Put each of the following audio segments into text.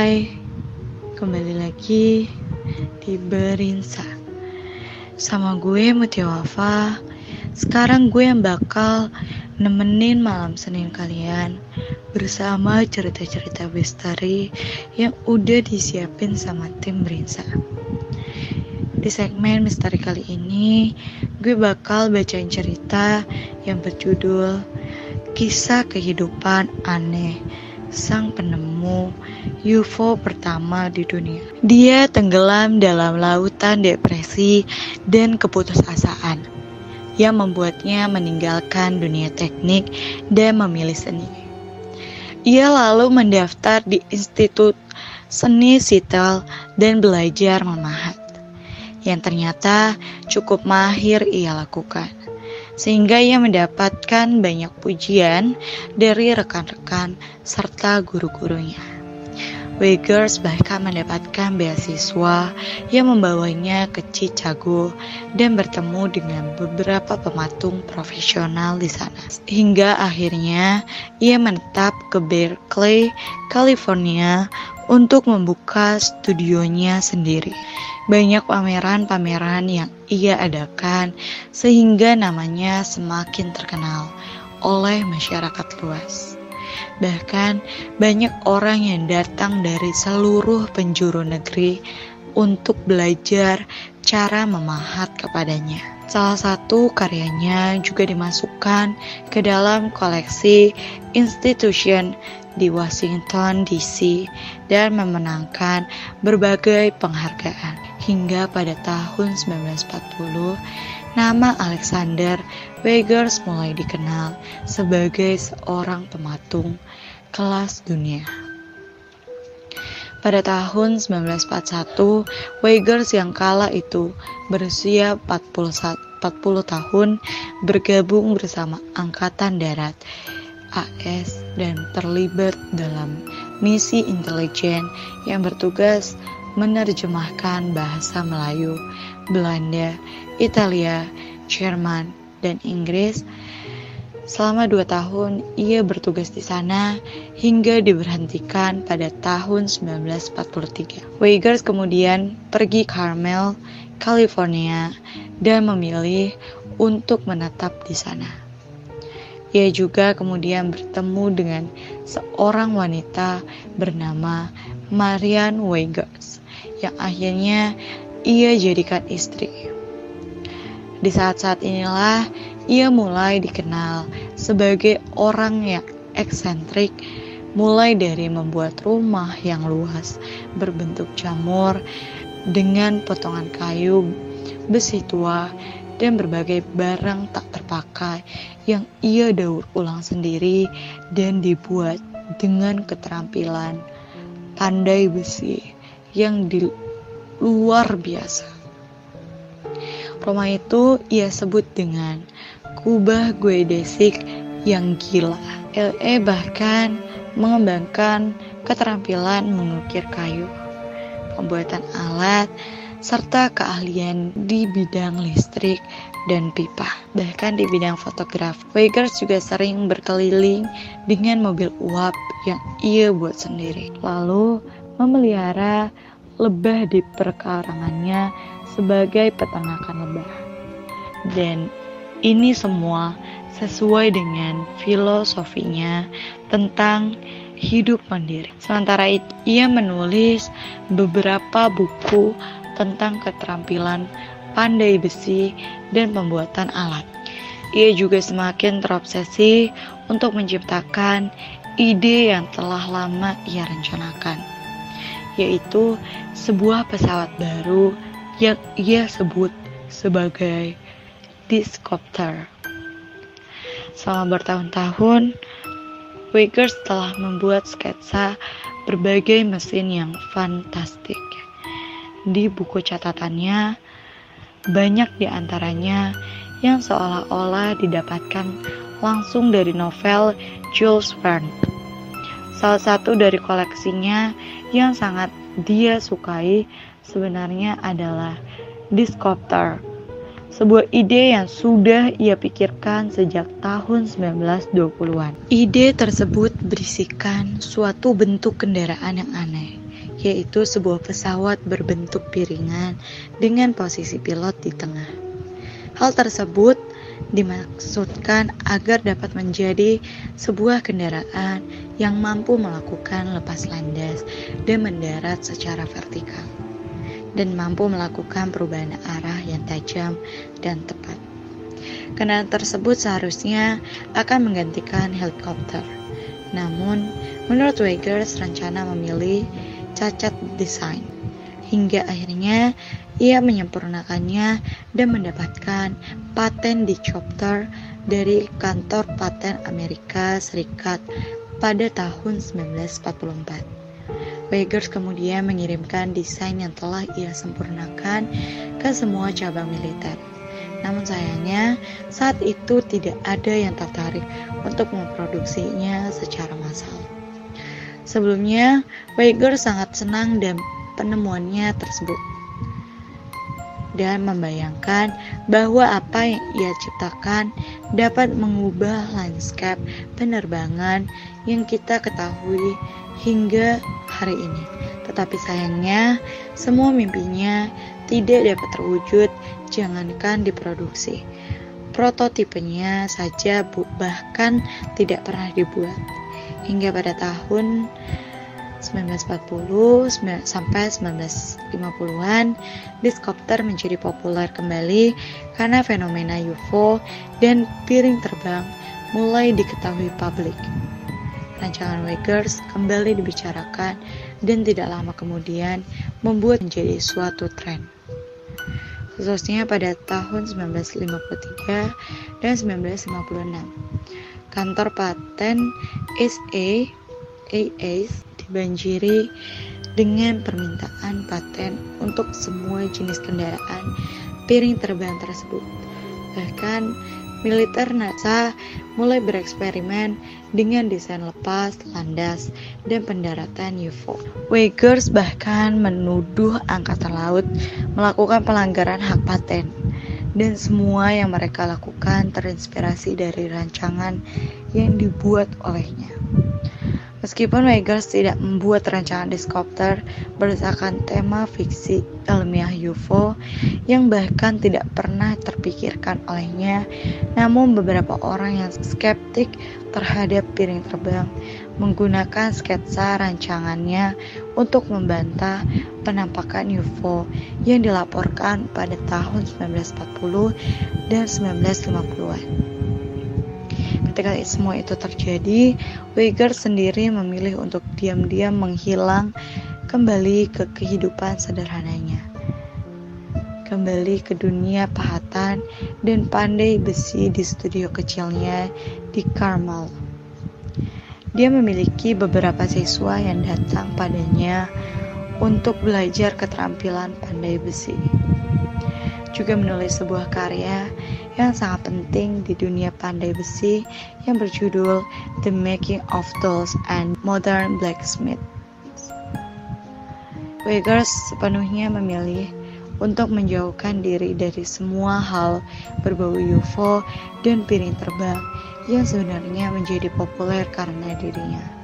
Hai, kembali lagi di Berinsa. Sama gue Mutia Wafa. Sekarang gue yang bakal nemenin malam Senin kalian Bersama cerita-cerita misteri yang udah disiapin sama tim Berinsa. Di segmen misteri kali ini Gue bakal bacain cerita yang berjudul Kisah Kehidupan Aneh sang penemu UFO pertama di dunia. Dia tenggelam dalam lautan depresi dan keputusasaan yang membuatnya meninggalkan dunia teknik dan memilih seni. Ia lalu mendaftar di Institut Seni Sitel dan belajar memahat, yang ternyata cukup mahir ia lakukan sehingga ia mendapatkan banyak pujian dari rekan-rekan serta guru-gurunya. Weggers bahkan mendapatkan beasiswa yang membawanya ke Chicago dan bertemu dengan beberapa pematung profesional di sana. Hingga akhirnya ia menetap ke Berkeley, California untuk membuka studionya sendiri. Banyak pameran-pameran yang ia adakan sehingga namanya semakin terkenal oleh masyarakat luas. Bahkan banyak orang yang datang dari seluruh penjuru negeri untuk belajar cara memahat kepadanya. Salah satu karyanya juga dimasukkan ke dalam koleksi Institution di Washington DC dan memenangkan berbagai penghargaan. Hingga pada tahun 1940, nama Alexander Weggers mulai dikenal sebagai seorang pematung kelas dunia. Pada tahun 1941, Weggers yang kala itu berusia 41, 40 tahun bergabung bersama Angkatan Darat AS dan terlibat dalam misi intelijen yang bertugas menerjemahkan bahasa Melayu, Belanda, Italia, Jerman, dan Inggris. Selama dua tahun, ia bertugas di sana hingga diberhentikan pada tahun 1943. Weigers kemudian pergi Carmel, California, dan memilih untuk menetap di sana. Ia juga kemudian bertemu dengan seorang wanita bernama Marian Weigers yang akhirnya ia jadikan istri. Di saat-saat inilah ia mulai dikenal sebagai orang yang eksentrik mulai dari membuat rumah yang luas berbentuk jamur dengan potongan kayu, besi tua, dan berbagai barang tak terpakai yang ia daur ulang sendiri dan dibuat dengan keterampilan pandai besi yang di luar biasa. Rumah itu ia sebut dengan kubah Guedesik yang gila. LE bahkan mengembangkan keterampilan mengukir kayu, pembuatan alat, serta keahlian di bidang listrik dan pipa. Bahkan di bidang fotografi, Weigers juga sering berkeliling dengan mobil uap yang ia buat sendiri. Lalu memelihara lebah di perkarangannya sebagai peternakan lebah. Dan ini semua sesuai dengan filosofinya tentang hidup mandiri. Sementara itu, ia menulis beberapa buku tentang keterampilan pandai besi dan pembuatan alat. Ia juga semakin terobsesi untuk menciptakan ide yang telah lama ia rencanakan, yaitu sebuah pesawat baru yang ia sebut sebagai Discopter. Selama bertahun-tahun, Wiggers telah membuat sketsa berbagai mesin yang fantastik. Di buku catatannya, banyak di antaranya yang seolah-olah didapatkan langsung dari novel Jules Verne. Salah satu dari koleksinya yang sangat dia sukai sebenarnya adalah Discopter, sebuah ide yang sudah ia pikirkan sejak tahun 1920-an. Ide tersebut berisikan suatu bentuk kendaraan yang aneh yaitu sebuah pesawat berbentuk piringan dengan posisi pilot di tengah. Hal tersebut dimaksudkan agar dapat menjadi sebuah kendaraan yang mampu melakukan lepas landas dan mendarat secara vertikal dan mampu melakukan perubahan arah yang tajam dan tepat. Kendaraan tersebut seharusnya akan menggantikan helikopter. Namun, menurut Weggers, rencana memilih cacat desain. Hingga akhirnya ia menyempurnakannya dan mendapatkan paten di chopper dari kantor paten Amerika Serikat pada tahun 1944. Weggers kemudian mengirimkan desain yang telah ia sempurnakan ke semua cabang militer. Namun sayangnya, saat itu tidak ada yang tertarik untuk memproduksinya secara massal. Sebelumnya, Weggers sangat senang dan penemuannya tersebut dan membayangkan bahwa apa yang ia ciptakan dapat mengubah landscape penerbangan yang kita ketahui hingga hari ini. Tetapi sayangnya, semua mimpinya tidak dapat terwujud, jangankan diproduksi. Prototipenya saja bahkan tidak pernah dibuat. Hingga pada tahun 1940 sampai 1950-an, diskopter menjadi populer kembali karena fenomena UFO dan piring terbang mulai diketahui publik rancangan Weggers kembali dibicarakan dan tidak lama kemudian membuat menjadi suatu tren. Khususnya pada tahun 1953 dan 1956. Kantor paten SA AAS dibanjiri dengan permintaan paten untuk semua jenis kendaraan piring terbang tersebut. Bahkan militer NASA mulai bereksperimen dengan desain lepas, landas, dan pendaratan UFO. Weggers bahkan menuduh Angkatan Laut melakukan pelanggaran hak paten dan semua yang mereka lakukan terinspirasi dari rancangan yang dibuat olehnya. Meskipun Weggers tidak membuat rancangan diskopter berdasarkan tema fiksi ilmiah UFO yang bahkan tidak pernah terpikirkan olehnya, namun beberapa orang yang skeptik terhadap piring terbang menggunakan sketsa rancangannya untuk membantah penampakan UFO yang dilaporkan pada tahun 1940 dan 1950-an. Ketika semua itu terjadi, Uyghur sendiri memilih untuk diam-diam menghilang kembali ke kehidupan sederhananya. Kembali ke dunia pahatan dan pandai besi di studio kecilnya di Carmel. Dia memiliki beberapa siswa yang datang padanya untuk belajar keterampilan pandai besi. Juga menulis sebuah karya yang sangat penting di dunia pandai besi yang berjudul The Making of Tools and Modern Blacksmith. Weggers sepenuhnya memilih untuk menjauhkan diri dari semua hal berbau UFO dan piring terbang yang sebenarnya menjadi populer karena dirinya.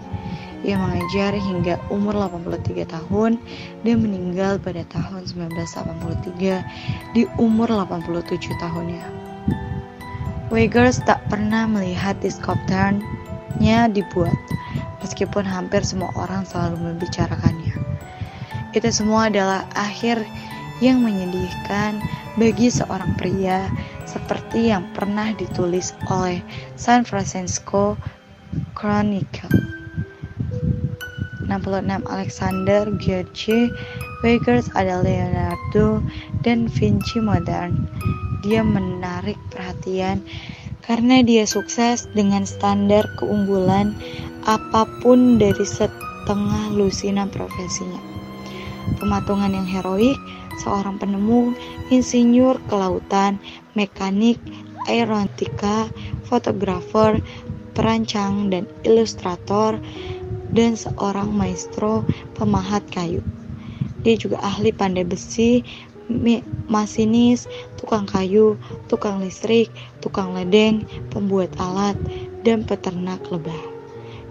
Ia mengajar hingga umur 83 tahun dan meninggal pada tahun 1983 di umur 87 tahunnya. Weggers tak pernah melihat diskopternya dibuat, meskipun hampir semua orang selalu membicarakannya. Itu semua adalah akhir yang menyedihkan bagi seorang pria seperti yang pernah ditulis oleh San Francisco Chronicle. 66 Alexander George Weggers adalah Leonardo dan Vinci modern dia menarik perhatian karena dia sukses dengan standar keunggulan apa pun dari setengah lusinan profesinya. Pematungan yang heroik, seorang penemu, insinyur kelautan, mekanik, aeronautika, fotografer, perancang dan ilustrator, dan seorang maestro pemahat kayu. Dia juga ahli pandai besi, masinis, tukang kayu, tukang listrik, tukang ledeng, pembuat alat, dan peternak lebah.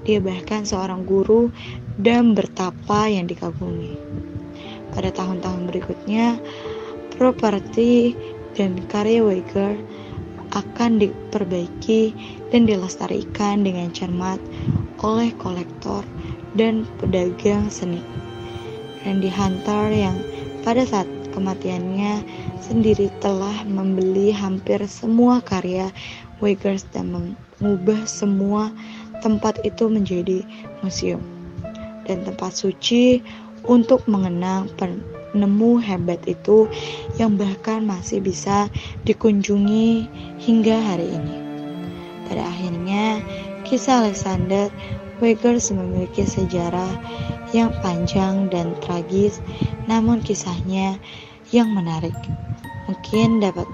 Dia bahkan seorang guru dan bertapa yang dikagumi. Pada tahun-tahun berikutnya, properti dan karya Weiger akan diperbaiki dan dilestarikan dengan cermat oleh kolektor dan pedagang seni. Randy Hunter yang pada saat kematiannya sendiri telah membeli hampir semua karya Uyghurs dan mengubah semua tempat itu menjadi museum dan tempat suci untuk mengenang penemu hebat itu yang bahkan masih bisa dikunjungi hingga hari ini. Pada akhirnya, kisah Alexander Uyghurs memiliki sejarah yang panjang dan tragis, namun kisahnya yang menarik. Mungkin dapat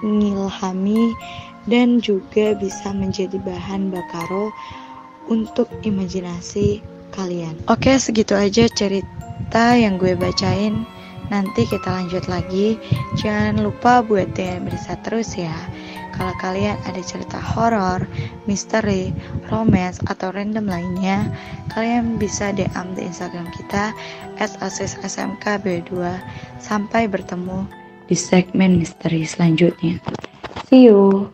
mengilhami dan juga bisa menjadi bahan bakaro untuk imajinasi kalian. Oke, segitu aja cerita yang gue bacain. Nanti kita lanjut lagi. Jangan lupa buat DM bisa terus ya. Kalau kalian ada cerita horor, misteri, romance, atau random lainnya, kalian bisa DM di Instagram kita @asissmkb2. Sampai bertemu di segmen misteri selanjutnya. See you.